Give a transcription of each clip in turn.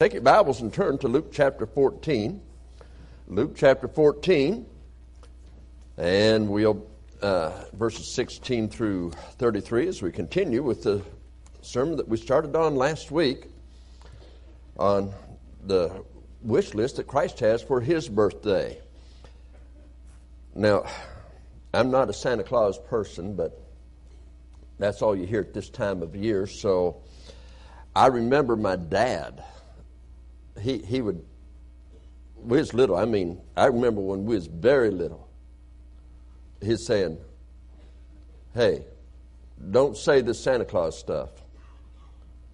Take your Bibles and turn to Luke chapter 14. Luke chapter 14, and we'll, uh, verses 16 through 33 as we continue with the sermon that we started on last week on the wish list that Christ has for his birthday. Now, I'm not a Santa Claus person, but that's all you hear at this time of year, so I remember my dad he, he would, we was little, I mean, I remember when we was very little, he's saying, hey, don't say this Santa Claus stuff.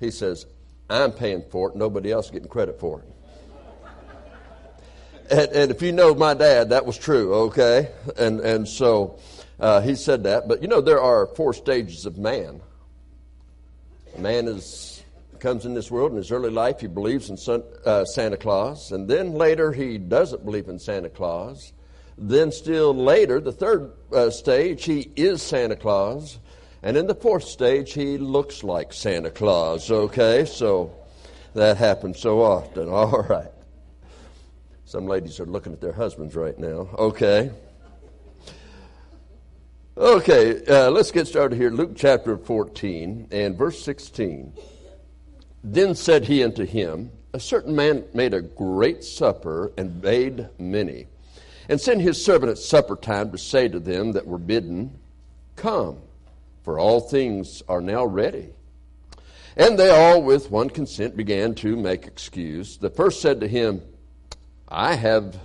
He says, I'm paying for it, nobody else getting credit for it. and, and, if you know my dad, that was true, okay? And, and so uh, he said that. But you know, there are four stages of man. Man is comes in this world in his early life, he believes in uh, Santa Claus, and then later he doesn't believe in Santa Claus. Then, still later, the third uh, stage, he is Santa Claus. And in the fourth stage, he looks like Santa Claus, okay? So that happens so often. All right. Some ladies are looking at their husbands right now, okay? Okay, uh, let's get started here. Luke chapter 14 and verse 16. Then said he unto him, A certain man made a great supper and bade many, and sent his servant at supper time to say to them that were bidden, Come, for all things are now ready. And they all with one consent began to make excuse. The first said to him, I have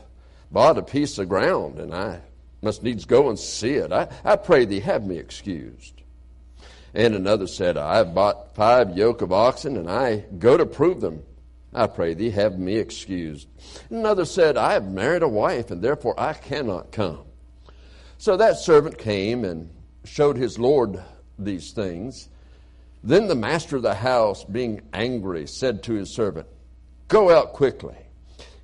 bought a piece of ground, and I must needs go and see it. I, I pray thee, have me excused. And another said, I have bought five yoke of oxen, and I go to prove them. I pray thee, have me excused. Another said, I have married a wife, and therefore I cannot come. So that servant came and showed his Lord these things. Then the master of the house, being angry, said to his servant, Go out quickly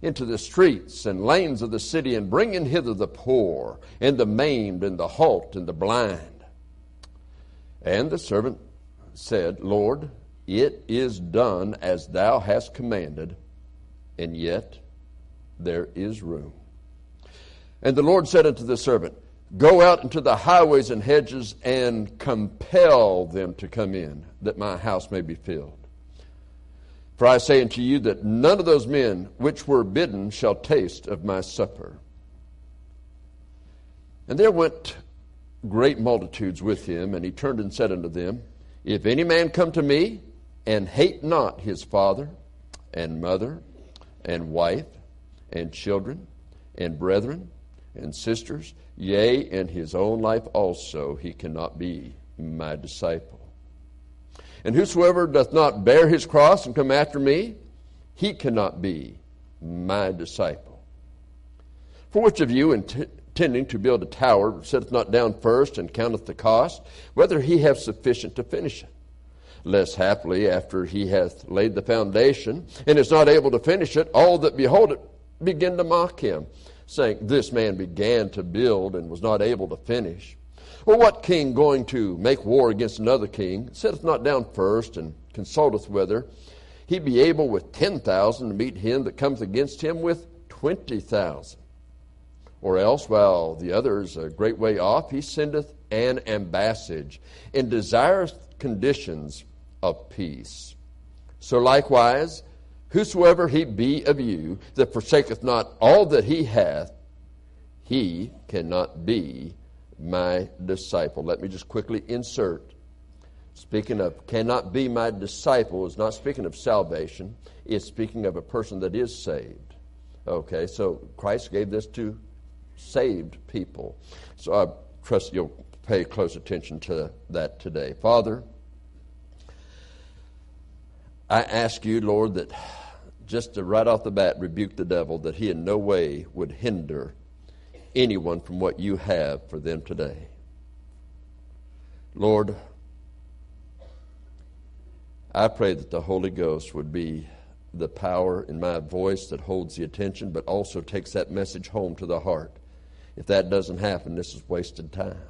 into the streets and lanes of the city, and bring in hither the poor, and the maimed, and the halt, and the blind and the servant said, Lord, it is done as thou hast commanded, and yet there is room. And the Lord said unto the servant, Go out into the highways and hedges and compel them to come in, that my house may be filled. For I say unto you that none of those men which were bidden shall taste of my supper. And there went great multitudes with him, and he turned and said unto them, If any man come to me and hate not his father and mother and wife and children and brethren and sisters, yea, and his own life also, he cannot be my disciple. And whosoever doth not bear his cross and come after me, he cannot be my disciple. For which of you, intending to build a tower, setteth not down first and counteth the cost, whether he have sufficient to finish it. Lest happily, after he hath laid the foundation, and is not able to finish it, all that behold it begin to mock him, saying, This man began to build and was not able to finish. Or what king going to make war against another king setteth not down first and consulteth whether he be able with ten thousand to meet him that cometh against him with twenty thousand? Or else, while the other is a great way off, he sendeth an ambassage and desireth conditions of peace. So likewise, whosoever he be of you that forsaketh not all that he hath, he cannot be my disciple. Let me just quickly insert. Speaking of cannot be my disciple is not speaking of salvation, it's speaking of a person that is saved. Okay, so Christ gave this to saved people. So I trust you'll pay close attention to that today. Father, I ask you, Lord, that just to right off the bat rebuke the devil that he in no way would hinder anyone from what you have for them today. Lord, I pray that the Holy Ghost would be the power in my voice that holds the attention, but also takes that message home to the heart. If that doesn't happen, this is wasted time.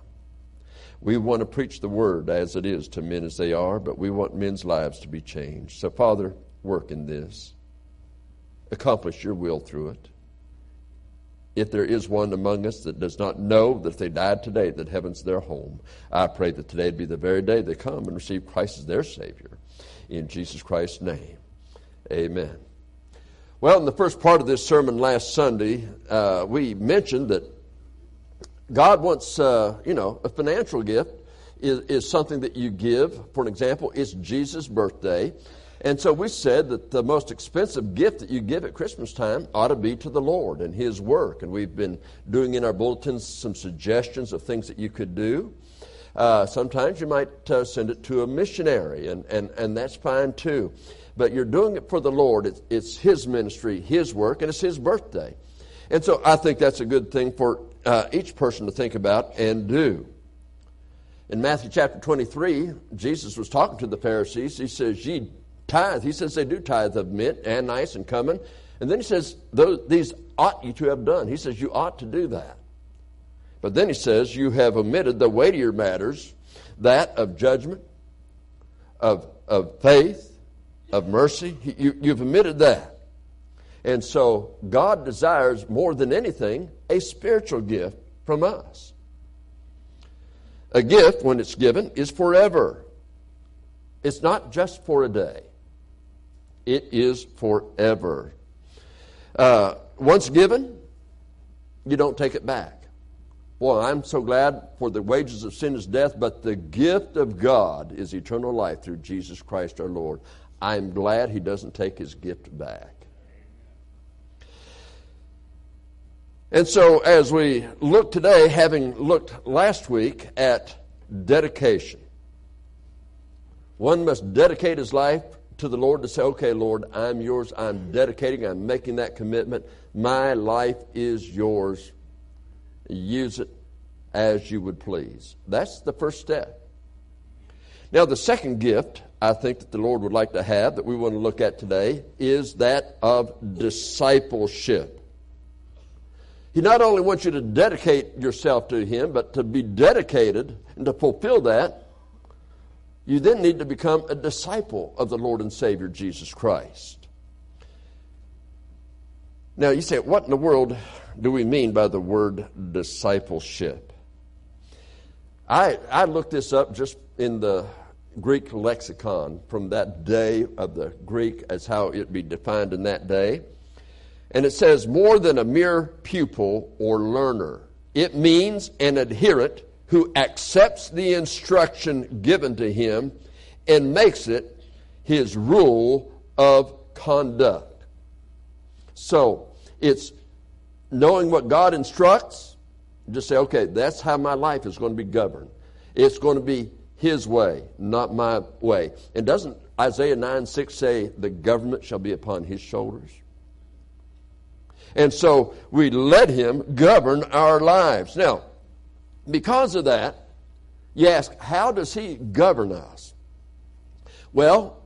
We want to preach the word as it is to men as they are, but we want men's lives to be changed. So, Father, work in this. accomplish your will through it. If there is one among us that does not know that if they died today, that heaven's their home, I pray that today be the very day they come and receive Christ as their Savior. In Jesus Christ's name, amen. Well, in the first part of this sermon last Sunday, uh, we mentioned that God wants, uh, you know, a financial gift is, is something that you give. For an example, it's Jesus' birthday. And so we said that the most expensive gift that you give at Christmas time ought to be to the Lord and His work. And we've been doing in our bulletins some suggestions of things that you could do. Uh, sometimes you might uh, send it to a missionary, and, and, and that's fine too. But you're doing it for the Lord. It's, it's His ministry, His work, and it's His birthday. And so I think that's a good thing for uh, each person to think about and do. In Matthew chapter 23, Jesus was talking to the Pharisees. He says, Ye tithe. He says they do tithe of mint, and anise, and cumin. And then he says, These ought you to have done. He says, You ought to do that. But then he says, You have omitted the weightier matters, that of judgment, of, of faith, of mercy. You, you've omitted that. And so God desires more than anything a spiritual gift from us. A gift, when it's given, is forever. It's not just for a day, it is forever. Uh, once given, you don't take it back. Boy, I'm so glad for the wages of sin is death, but the gift of God is eternal life through Jesus Christ our Lord. I'm glad He doesn't take His gift back. And so, as we look today, having looked last week at dedication, one must dedicate his life to the Lord to say, okay, Lord, I'm yours. I'm dedicating. I'm making that commitment. My life is yours. Use it as you would please. That's the first step. Now, the second gift I think that the Lord would like to have that we want to look at today is that of discipleship. He not only wants you to dedicate yourself to Him, but to be dedicated and to fulfill that, you then need to become a disciple of the Lord and Savior Jesus Christ. Now, you say, what in the world do we mean by the word discipleship? I, I looked this up just in the Greek lexicon from that day of the Greek as how it be defined in that day. And it says, more than a mere pupil or learner. It means an adherent who accepts the instruction given to him and makes it his rule of conduct. So, it's knowing what God instructs, just say, okay, that's how my life is going to be governed. It's going to be His way, not my way. And doesn't Isaiah 9 6 say, the government shall be upon His shoulders? And so we let Him govern our lives. Now, because of that, you ask, how does He govern us? Well,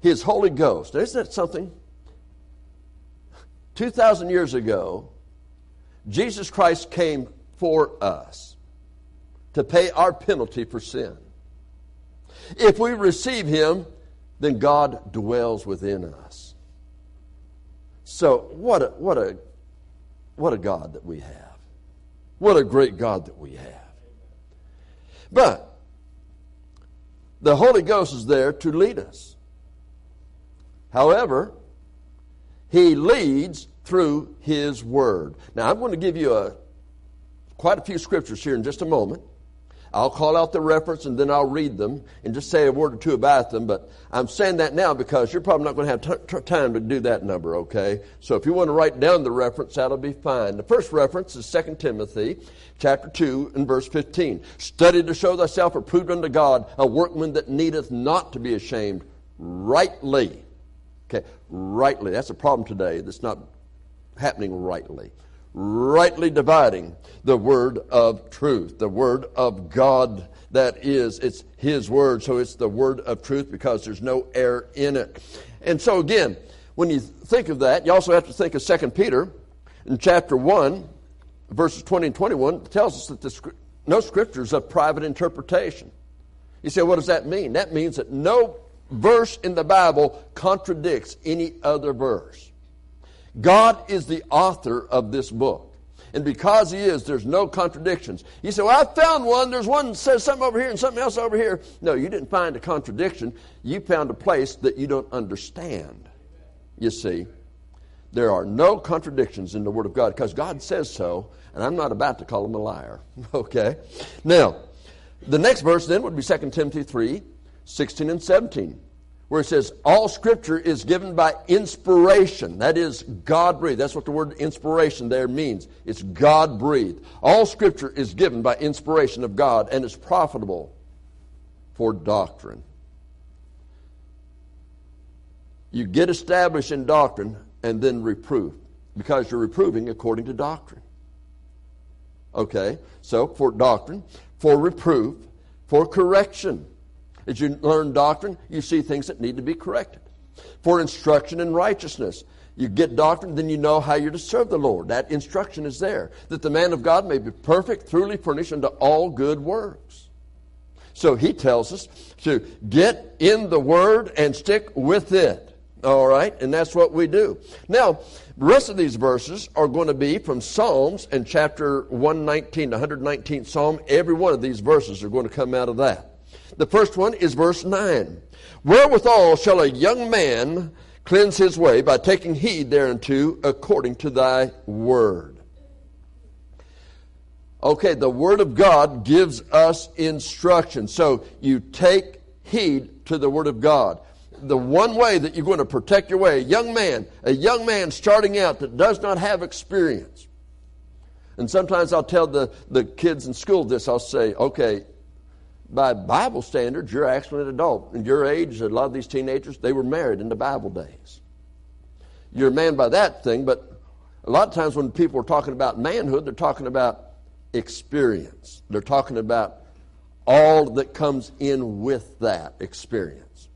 His Holy Ghost. Isn't that something? 2,000 years ago, Jesus Christ came for us to pay our penalty for sin. If we receive Him, then God dwells within us. So what a, what a, what a God that we have. What a great God that we have. But the Holy Ghost is there to lead us. However, He leads through His Word. Now, I'm going to give you a, quite a few scriptures here in just a moment. I'll call out the reference and then I'll read them and just say a word or two about them. But I'm saying that now because you're probably not going to have t- t- time to do that number, okay? So if you want to write down the reference, that'll be fine. The first reference is 2 Timothy chapter 2 and verse 15. Study to show thyself approved unto God, a workman that needeth not to be ashamed, rightly. Okay, rightly. That's a problem today that's not happening rightly rightly dividing the word of truth, the word of God that is. It's His word, so it's the word of truth because there's no error in it. And so again, when you think of that, you also have to think of 2 Peter in chapter 1, verses 20 and 21, tells us that the, no scripture is of private interpretation. You say, what does that mean? That means that no verse in the Bible contradicts any other verse. God is the author of this book. And because He is, there's no contradictions. You say, Well, I found one. There's one that says something over here and something else over here. No, you didn't find a contradiction. You found a place that you don't understand. You see, there are no contradictions in the Word of God because God says so, and I'm not about to call him a liar. okay? Now, the next verse then would be 2 Timothy 3 16 and 17 where it says, All scripture is given by inspiration. That is God breathed. That's what the word inspiration there means. It's God breathed. All scripture is given by inspiration of God and is profitable for doctrine. You get established in doctrine and then reprove because you're reproving according to doctrine. Okay, so for doctrine, for reproof, for correction as you learn doctrine, you see things that need to be corrected. For instruction in righteousness, you get doctrine, then you know how you're to serve the Lord. That instruction is there. That the man of God may be perfect, truly furnished unto all good works. So he tells us to get in the Word and stick with it. All right? And that's what we do. Now, the rest of these verses are going to be from Psalms and chapter 119, the 119th Psalm. Every one of these verses are going to come out of that. The first one is verse 9. Wherewithal shall a young man cleanse his way by taking heed thereunto according to thy word. Okay, the word of God gives us instruction. So you take heed to the word of God. The one way that you're going to protect your way, a young man, a young man starting out that does not have experience. And sometimes I'll tell the, the kids in school this, I'll say, okay, by Bible standards, you're actually an adult. In your age, a lot of these teenagers, they were married in the Bible days. You're a man by that thing, but a lot of times when people are talking about manhood, they're talking about experience. They're talking about all that comes in with that experience.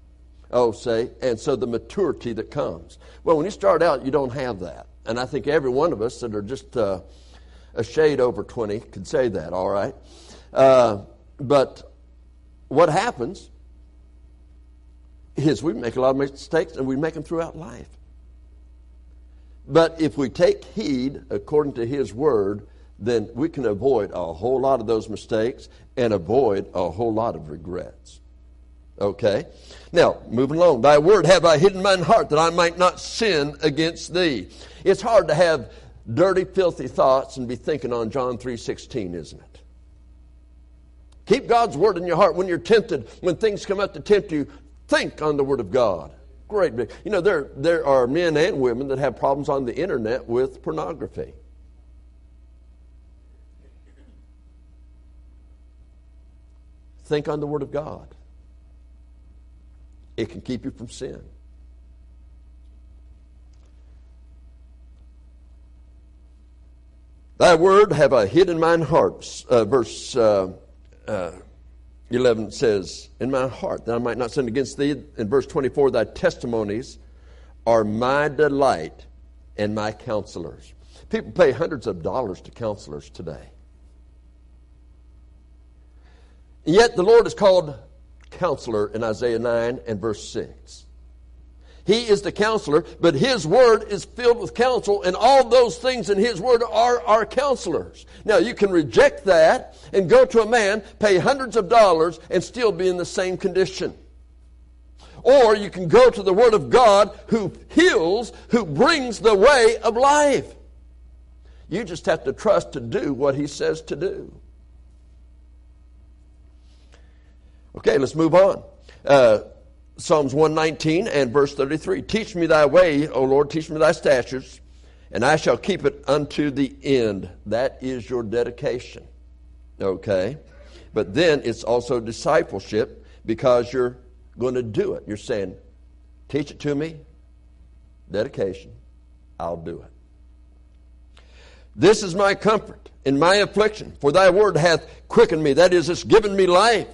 Oh, say, and so the maturity that comes. Well, when you start out, you don't have that. And I think every one of us that are just uh, a shade over 20 can say that, all right? Uh, but what happens is we make a lot of mistakes and we make them throughout life. But if we take heed according to His Word, then we can avoid a whole lot of those mistakes and avoid a whole lot of regrets. Okay? Now, moving along. Thy word have I hidden mine heart that I might not sin against thee. It's hard to have dirty, filthy thoughts and be thinking on John 3.16, isn't it? Keep God's word in your heart when you're tempted, when things come up to tempt you. Think on the word of God. Great. You know, there, there are men and women that have problems on the internet with pornography. Think on the word of God. It can keep you from sin. Thy word have I hid in mine heart. Uh, verse uh, uh, 11 says, In my heart, that I might not sin against thee. In verse 24, thy testimonies are my delight and my counselors. People pay hundreds of dollars to counselors today. Yet the Lord is called counselor in Isaiah 9 and verse 6. He is the counselor, but His Word is filled with counsel, and all those things in His Word are our counselors. Now, you can reject that and go to a man, pay hundreds of dollars, and still be in the same condition. Or you can go to the Word of God who heals, who brings the way of life. You just have to trust to do what He says to do. Okay, let's move on. Uh, Psalms 119 and verse 33. Teach me thy way, O Lord, teach me thy statutes, and I shall keep it unto the end. That is your dedication. Okay? But then it's also discipleship because you're going to do it. You're saying, teach it to me, dedication, I'll do it. This is my comfort in my affliction, for thy word hath quickened me. That is, it's given me life.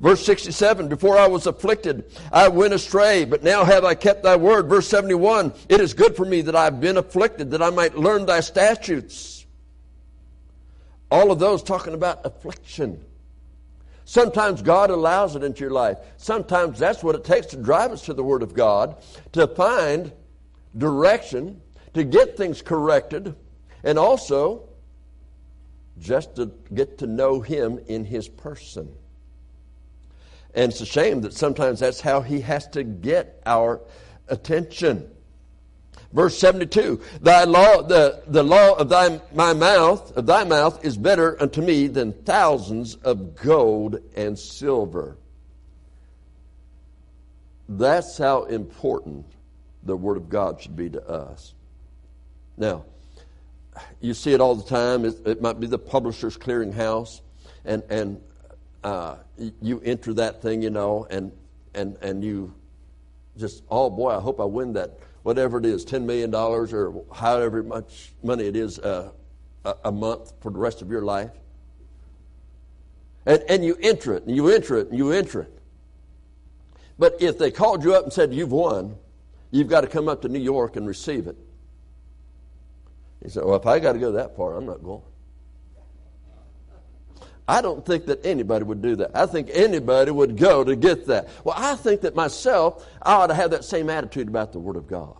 Verse 67, before I was afflicted, I went astray, but now have I kept thy word. Verse 71, it is good for me that I've been afflicted, that I might learn thy statutes. All of those talking about affliction. Sometimes God allows it into your life. Sometimes that's what it takes to drive us to the Word of God, to find direction, to get things corrected, and also just to get to know Him in His person. And it's a shame that sometimes that's how He has to get our attention. Verse 72, thy law, the, the law of thy, my mouth, of thy mouth is better unto me than thousands of gold and silver. That's how important the Word of God should be to us. Now, you see it all the time. It, it might be the Publishers Clearing House, and and uh, you enter that thing, you know, and and and you just, oh boy, I hope I win that whatever it is, ten million dollars or however much money it is uh, a, month for the rest of your life. And, and you enter it, and you enter it, and you enter it. But if they called you up and said, You've won, you've got to come up to New York and receive it. He said, Well, if I got to go that far, I'm not going. I don't think that anybody would do that. I think anybody would go to get that. Well, I think that myself, I ought to have that same attitude about the Word of God.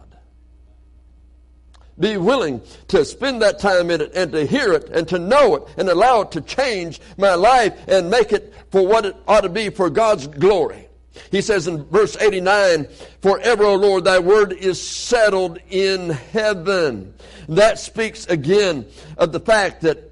Be willing to spend that time in it and to hear it and to know it and allow it to change my life and make it for what it ought to be for God's glory. He says in verse 89, Forever, O Lord, thy word is settled in heaven. That speaks again of the fact that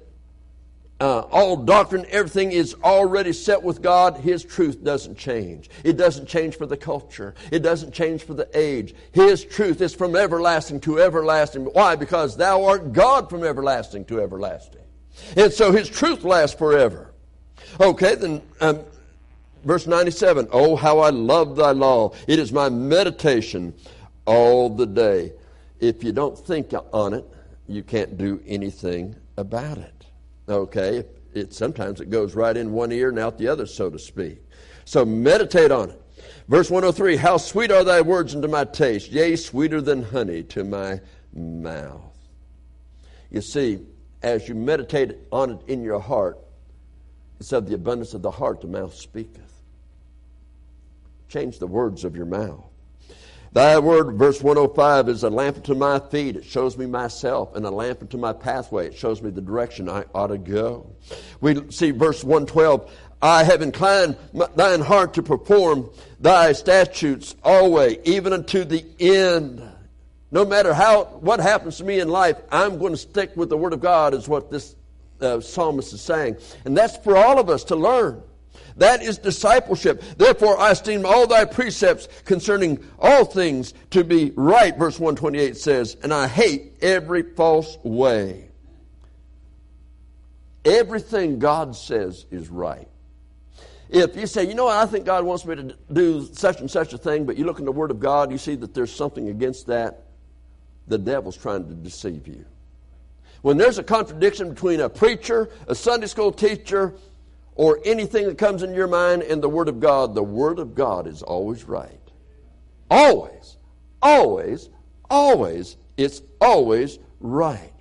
uh, all doctrine, everything is already set with God. His truth doesn't change. It doesn't change for the culture. It doesn't change for the age. His truth is from everlasting to everlasting. Why? Because thou art God from everlasting to everlasting. And so His truth lasts forever. Okay, then um, Verse 97 Oh, how I love thy law. It is my meditation all the day. If you don't think on it, you can't do anything about it. Okay? It, sometimes it goes right in one ear and out the other, so to speak. So meditate on it. Verse 103 How sweet are thy words unto my taste, yea, sweeter than honey to my mouth. You see, as you meditate on it in your heart, it's of the abundance of the heart the mouth speaketh. Change the words of your mouth. Thy word, verse 105, is a lamp unto my feet. It shows me myself, and a lamp unto my pathway. It shows me the direction I ought to go. We see verse 112, I have inclined thine heart to perform thy statutes always, even unto the end. No matter how what happens to me in life, I'm going to stick with the Word of God, is what this uh, psalmist is saying. And that's for all of us to learn. That is discipleship. Therefore, I esteem all thy precepts concerning all things to be right, verse 128 says, and I hate every false way. Everything God says is right. If you say, you know what, I think God wants me to do such and such a thing, but you look in the Word of God, you see that there's something against that, the devil's trying to deceive you. When there's a contradiction between a preacher, a Sunday school teacher, or anything that comes in your mind in the Word of God, the Word of God is always right. Always, always, always, it's always right.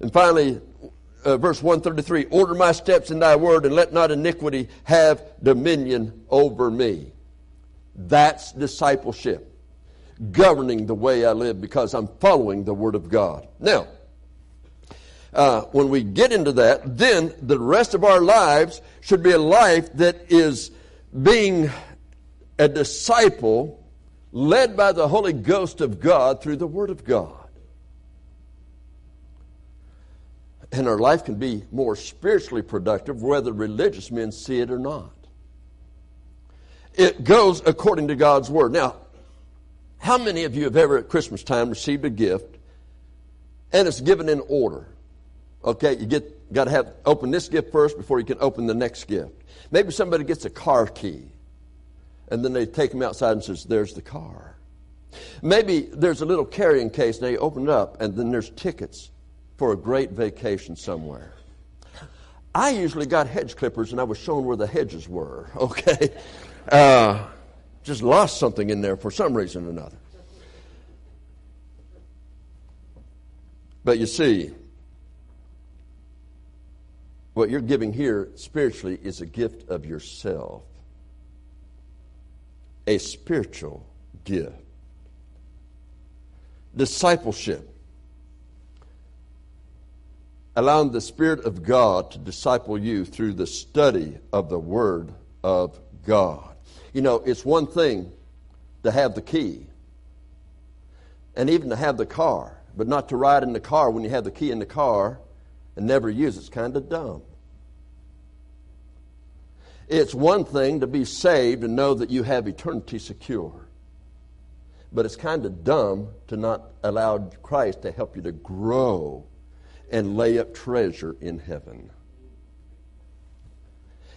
And finally, uh, verse 133 Order my steps in thy word, and let not iniquity have dominion over me. That's discipleship, governing the way I live because I'm following the word of God. Now, uh, when we get into that, then the rest of our lives should be a life that is being a disciple led by the Holy Ghost of God through the Word of God. And our life can be more spiritually productive whether religious men see it or not. It goes according to God's Word. Now, how many of you have ever at Christmas time received a gift and it's given in order? Okay, you get got to have open this gift first before you can open the next gift. Maybe somebody gets a car key, and then they take them outside and says, "There's the car." Maybe there's a little carrying case, and they open it up, and then there's tickets for a great vacation somewhere. I usually got hedge clippers, and I was shown where the hedges were. Okay, uh, just lost something in there for some reason or another. But you see, what you're giving here spiritually is a gift of yourself, a spiritual gift. Discipleship. allowing the Spirit of God to disciple you through the study of the Word of God. You know, it's one thing to have the key and even to have the car, but not to ride in the car when you have the key in the car and never use it. It's kind of dumb. It's one thing to be saved and know that you have eternity secure. But it's kind of dumb to not allow Christ to help you to grow and lay up treasure in heaven.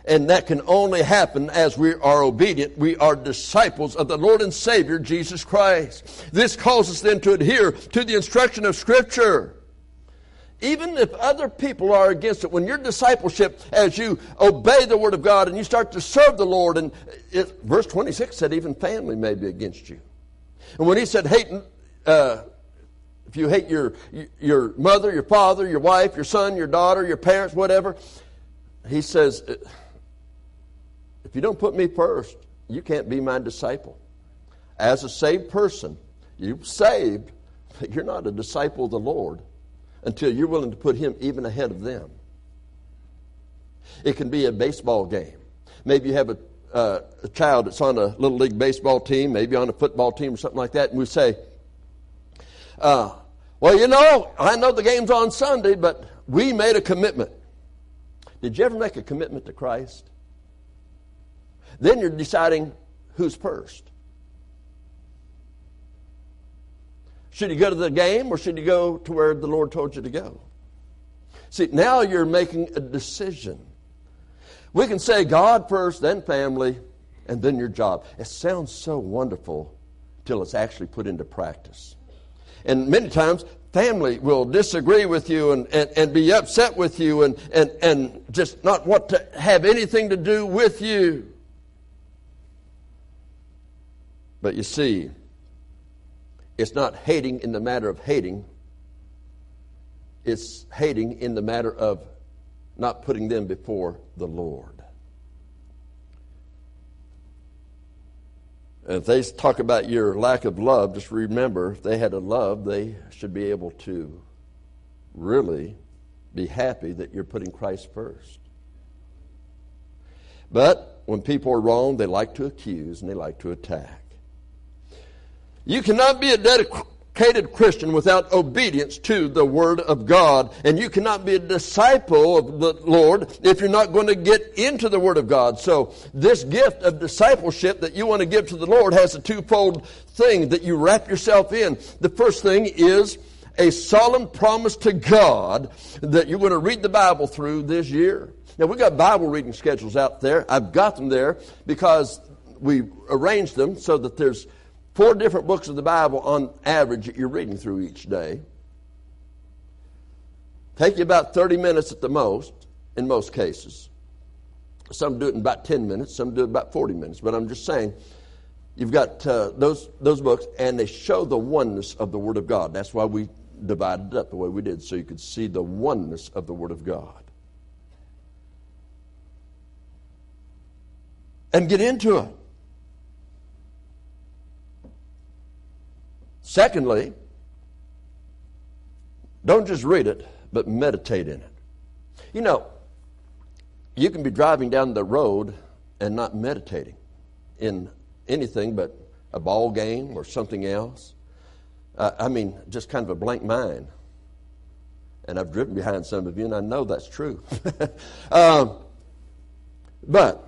And that can only happen as we are obedient. We are disciples of the Lord and Savior, Jesus Christ. This calls us then to adhere to the instruction of Scripture. Even if other people are against it, when your discipleship, as you obey the Word of God and you start to serve the Lord, and it, verse 26 said even family may be against you. And when he said hate, uh, if you hate your, your mother, your father, your wife, your son, your daughter, your parents, whatever, he says, if you don't put me first, you can't be my disciple. As a saved person, you're saved, but you're not a disciple of the Lord until you're willing to put him even ahead of them. It can be a baseball game. Maybe you have a, uh, a child that's on a little league baseball team, maybe on a football team or something like that, and we say, uh, well, you know, I know the game's on Sunday, but we made a commitment. Did you ever make a commitment to Christ? Then you're deciding who's first. Should you go to the game or should you go to where the Lord told you to go? See, now you're making a decision. We can say God first, then family, and then your job. It sounds so wonderful till it's actually put into practice. And many times, family will disagree with you and, and, and be upset with you and, and, and just not want to have anything to do with you. But you see, it's not hating in the matter of hating, it's hating in the matter of not putting them before the Lord. And If they talk about your lack of love, just remember if they had a love, they should be able to really be happy that you're putting Christ first. But when people are wrong, they like to accuse and they like to attack. You cannot be a dedicated Christian without obedience to the Word of God. And you cannot be a disciple of the Lord if you're not going to get into the Word of God. So this gift of discipleship that you want to give to the Lord has a twofold thing that you wrap yourself in. The first thing is a solemn promise to God that you're going to read the Bible through this year. Now, we've got Bible reading schedules out there. I've got them there because we arranged them so that there's four different books of the Bible on average that you're reading through each day. Take you about 30 minutes at the most, in most cases. Some do it in about 10 minutes, some do it about 40 minutes. But I'm just saying, you've got uh, those, those books, and they show the oneness of the Word of God. That's why we divided it up the way we did, so you could see the oneness of the Word of God. And get into it. Secondly, don't just read it, but meditate in it. You know, you can be driving down the road and not meditating in anything but a ball game or something else. Uh, I mean, just kind of a blank mind. And I've driven behind some of you, and I know that's true. um, but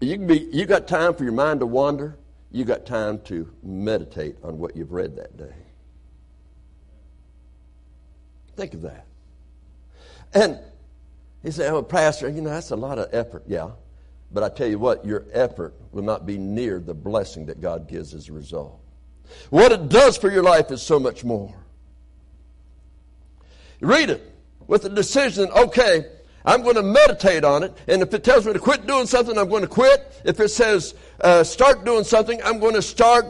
you can be. You got time for your mind to wander you got time to meditate on what you've read that day. Think of that. And he said, Oh, Pastor, you know, that's a lot of effort. Yeah. But I tell you what, your effort will not be near the blessing that God gives as a result. What it does for your life is so much more. Read it with the decision, okay, I'm going to meditate on it. And if it tells me to quit doing something, I'm going to quit. If it says uh, start doing something, I'm going to start.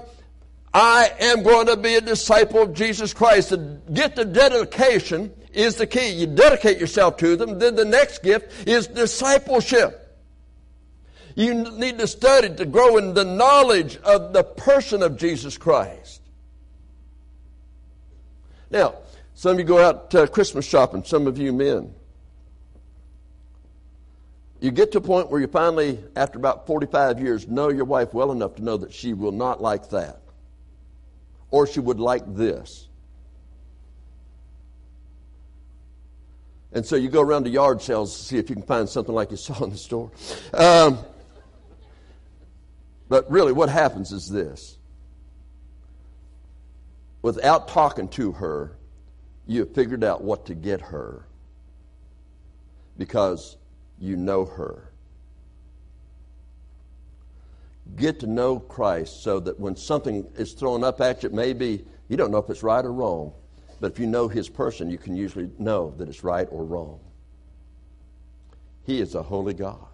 I am going to be a disciple of Jesus Christ. To get the dedication is the key. You dedicate yourself to them. Then the next gift is discipleship. You need to study to grow in the knowledge of the person of Jesus Christ. Now, Some of you go out uh, Christmas shopping, some of you men. You get to a point where you finally, after about 45 years, know your wife well enough to know that she will not like that. Or she would like this. And so you go around to yard sales to see if you can find something like you saw in the store. Um, but really, what happens is this without talking to her, you have figured out what to get her because you know her. Get to know Christ so that when something is thrown up at you, maybe you don't know if it's right or wrong. But if you know his person, you can usually know that it's right or wrong. He is a holy God.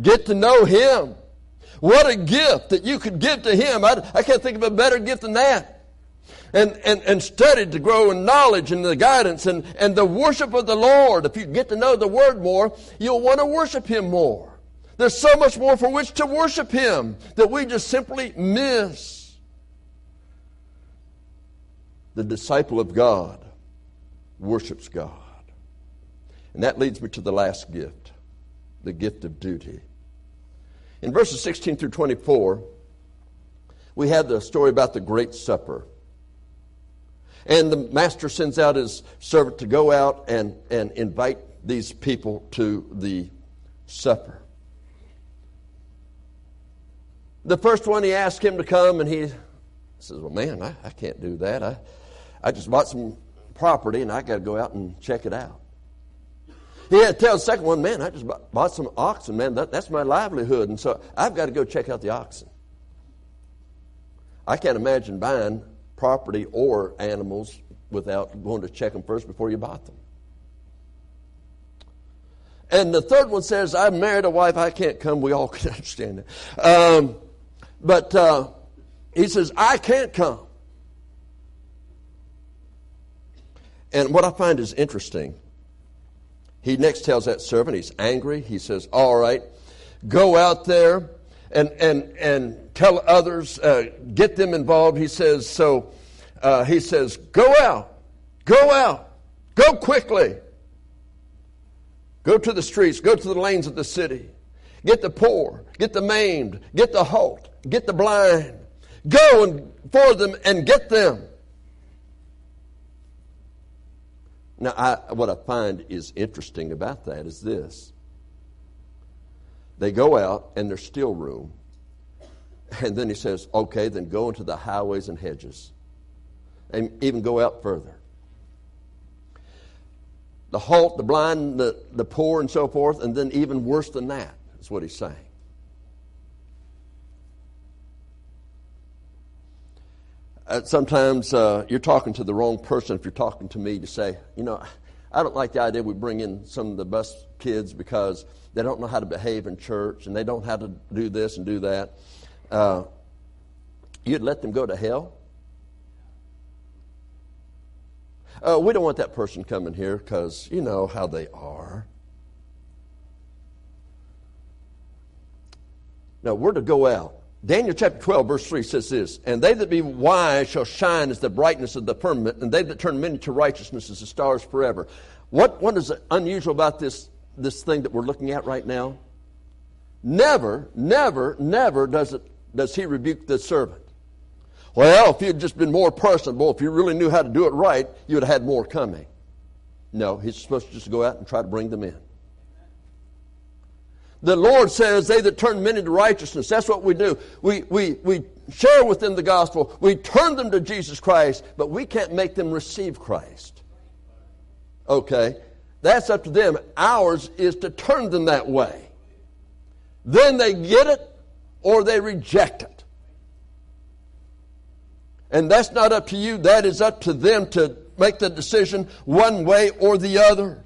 Get to know him. What a gift that you could give to him. I, I can't think of a better gift than that. And, and, and study to grow in knowledge and the guidance and, and the worship of the Lord. If you get to know the Word more, you'll want to worship Him more. There's so much more for which to worship Him that we just simply miss the disciple of God worships God. And that leads me to the last gift, the gift of duty. In verses 16 through 24, we have the story about the Great Supper. And the master sends out his servant to go out and, and invite these people to the supper. The first one, he asked him to come, and he says, Well, man, I, I can't do that. I, I just bought some property and I got to go out and check it out. He had to tell the second one, man, I just bought some oxen, man. That, that's my livelihood. And so I've got to go check out the oxen. I can't imagine buying property or animals without going to check them first before you bought them. And the third one says, I married a wife, I can't come. We all can understand that. Um, but uh, he says, I can't come. And what I find is interesting, he next tells that servant, he's angry. He says, All right, go out there and, and, and tell others, uh, get them involved. He says, So uh, he says, Go out, go out, go quickly. Go to the streets, go to the lanes of the city. Get the poor, get the maimed, get the halt, get the blind. Go and for them and get them. Now, I, what I find is interesting about that is this. They go out and there's still room. And then he says, okay, then go into the highways and hedges. And even go out further. The halt, the blind, the, the poor, and so forth, and then even worse than that is what he's saying. uh, sometimes uh, you're talking to the wrong person if you're talking to me to say, you know, I don't like the idea we bring in some of the best kids because they don't know how to behave in church and they don't know how to do this and do that. Uh, you'd let them go to hell? Uh, we don't want that person coming here because you know how they are. No, we're to go out Daniel chapter 12, verse 3 says this And they that be wise shall shine as the brightness of the firmament, and they that turn many to righteousness as the stars forever. What, what is unusual about this, this thing that we're looking at right now? Never, never, never does, it, does he rebuke the servant. Well, if you'd just been more personable, if you really knew how to do it right, you would have had more coming. No, he's supposed to just go out and try to bring them in. The Lord says, They that turn many to righteousness. That's what we do. We, we, we share with them the gospel. We turn them to Jesus Christ, but we can't make them receive Christ. Okay? That's up to them. Ours is to turn them that way. Then they get it or they reject it. And that's not up to you. That is up to them to make the decision one way or the other.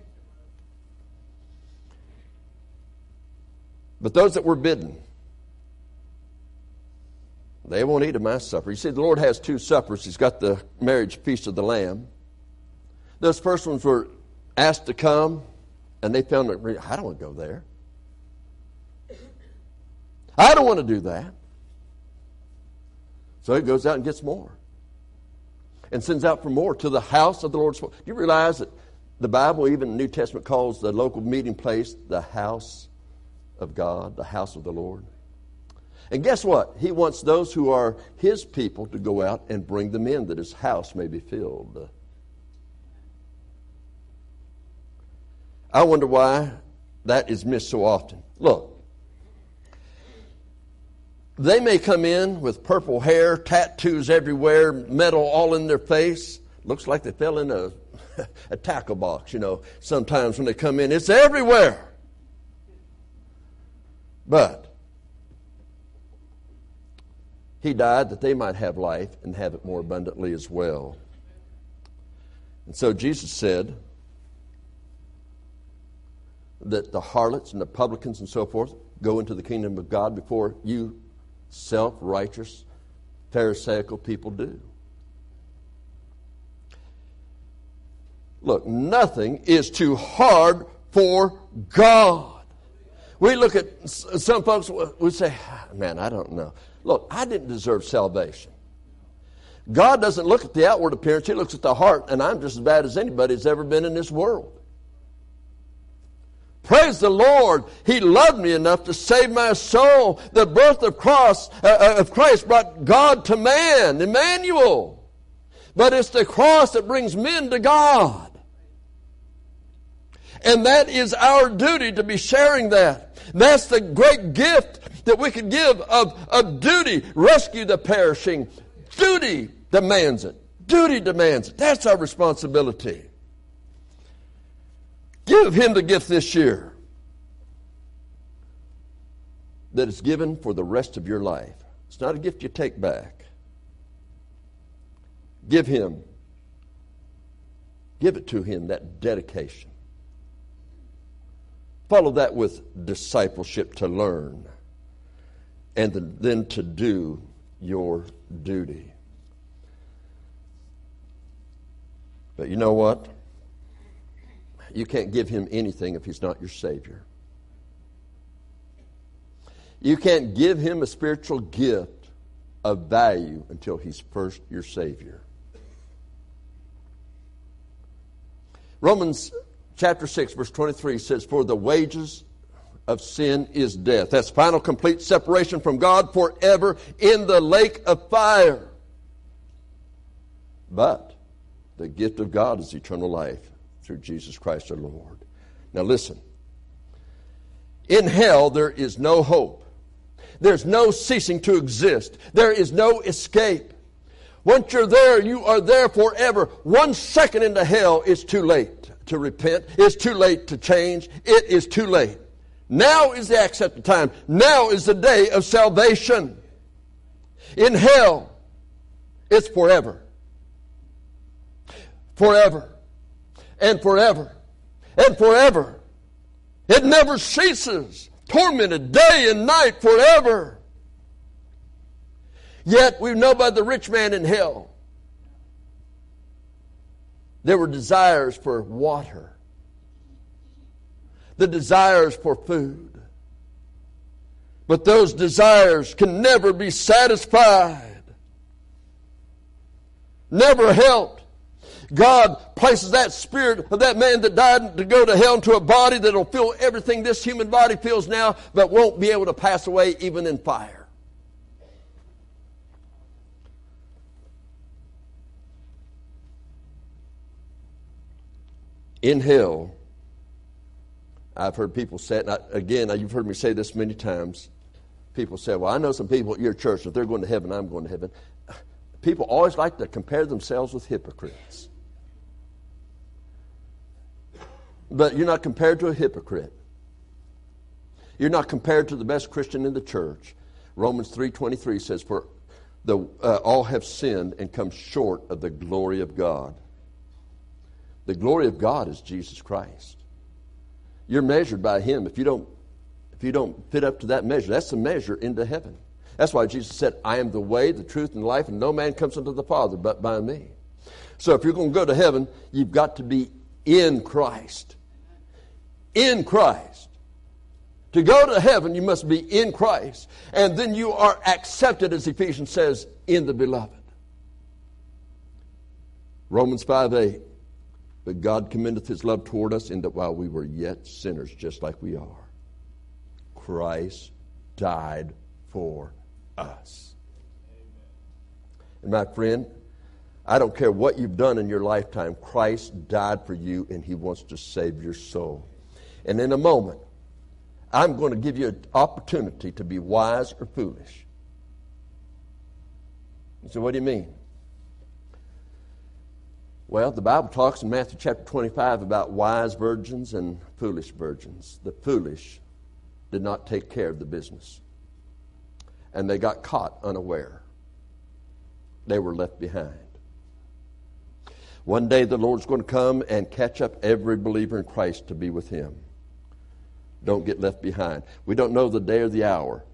But those that were bidden, they won't eat of my supper. You see, the Lord has two suppers. He's got the marriage feast of the Lamb. Those first ones were asked to come, and they found that I don't want to go there. I don't want to do that. So he goes out and gets more. and sends out for more to the house of the Lord. Do you realize that the Bible, even the New Testament, calls the local meeting place the house of God, the house of the Lord? And guess what? He wants those who are his people to go out and bring them in that his house may be filled. I wonder why that is missed so often. Look, they may come in with purple hair, tattoos everywhere, metal all in their face. Looks like they fell in a, a tackle box, you know. Sometimes when they come in, it's everywhere. But he died that they might have life and have it more abundantly as well. And so Jesus said that the harlots and the publicans and so forth go into the kingdom of God before you self righteous, Pharisaical people do. Look, nothing is too hard for God. We look at some folks, we say, man, I don't know. Look, I didn't deserve salvation. God doesn't look at the outward appearance, He looks at the heart, and I'm just as bad as anybody that's ever been in this world. Praise the Lord. He loved me enough to save my soul. The birth of, cross, uh, uh, of Christ brought God to man, Emmanuel. But it's the cross that brings men to God. And that is our duty to be sharing that. That's the great gift that we can give of, of duty. Rescue the perishing. Duty demands it. Duty demands it. That's our responsibility. Give him the gift this year that is given for the rest of your life. It's not a gift you take back. Give him, give it to him, that dedication. Follow that with discipleship to learn and then to do your duty. But you know what? You can't give him anything if he's not your Savior. You can't give him a spiritual gift of value until he's first your Savior. Romans chapter 6, verse 23 says, For the wages of sin is death. That's final, complete separation from God forever in the lake of fire. But the gift of God is eternal life through Jesus Christ our Lord. Now listen. In hell, there is no hope. There's no ceasing to exist. There is no escape. Once you're there, you are there forever. One second into hell is too late to repent. It's too late to change. It is too late. Now is the accepted time. Now is the day of salvation. In hell, it's forever. Forever and forever and forever. It never ceases, tormented day and night forever. Yet we know by the rich man in hell, there were desires for water, the desires for food. But those desires can never be satisfied, never helped God places that spirit of that man that died to go to hell into a body that'll feel everything this human body feels now, but won't be able to pass away even in fire. In hell, I've heard people say, and I, again, you've heard me say this many times. People say, Well, I know some people at your church, if they're going to heaven, I'm going to heaven. People always like to compare themselves with hypocrites. But you're not compared to a hypocrite. You're not compared to the best Christian in the church. Romans 3:23 says for the uh, all have sinned and come short of the glory of God. The glory of God is Jesus Christ. You're measured by him. If you don't if you don't fit up to that measure, that's the measure into heaven. That's why Jesus said, I am the way, the truth, and the life, and no man comes unto the Father but by me. So if you're going to go to heaven, you've got to be in Christ. In Christ. To go to heaven, you must be in Christ. And then you are accepted, as Ephesians says, in the beloved. Romans 5 8. But God commendeth his love toward us in that while we were yet sinners, just like we are, Christ died for us. Amen. And my friend, I don't care what you've done in your lifetime, Christ died for you and he wants to save your soul. And in a moment, I'm going to give you an opportunity to be wise or foolish. Say, what do you mean? Well, the Bible talks in Matthew chapter 25 about wise virgins and foolish virgins. The foolish did not take care of the business, and they got caught unaware. They were left behind. One day the Lord's going to come and catch up every believer in Christ to be with Him. Don't get left behind. We don't know the day or the hour,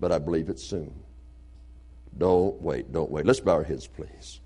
but I believe it's soon. Don't wait, don't wait. Let's bow our heads, please.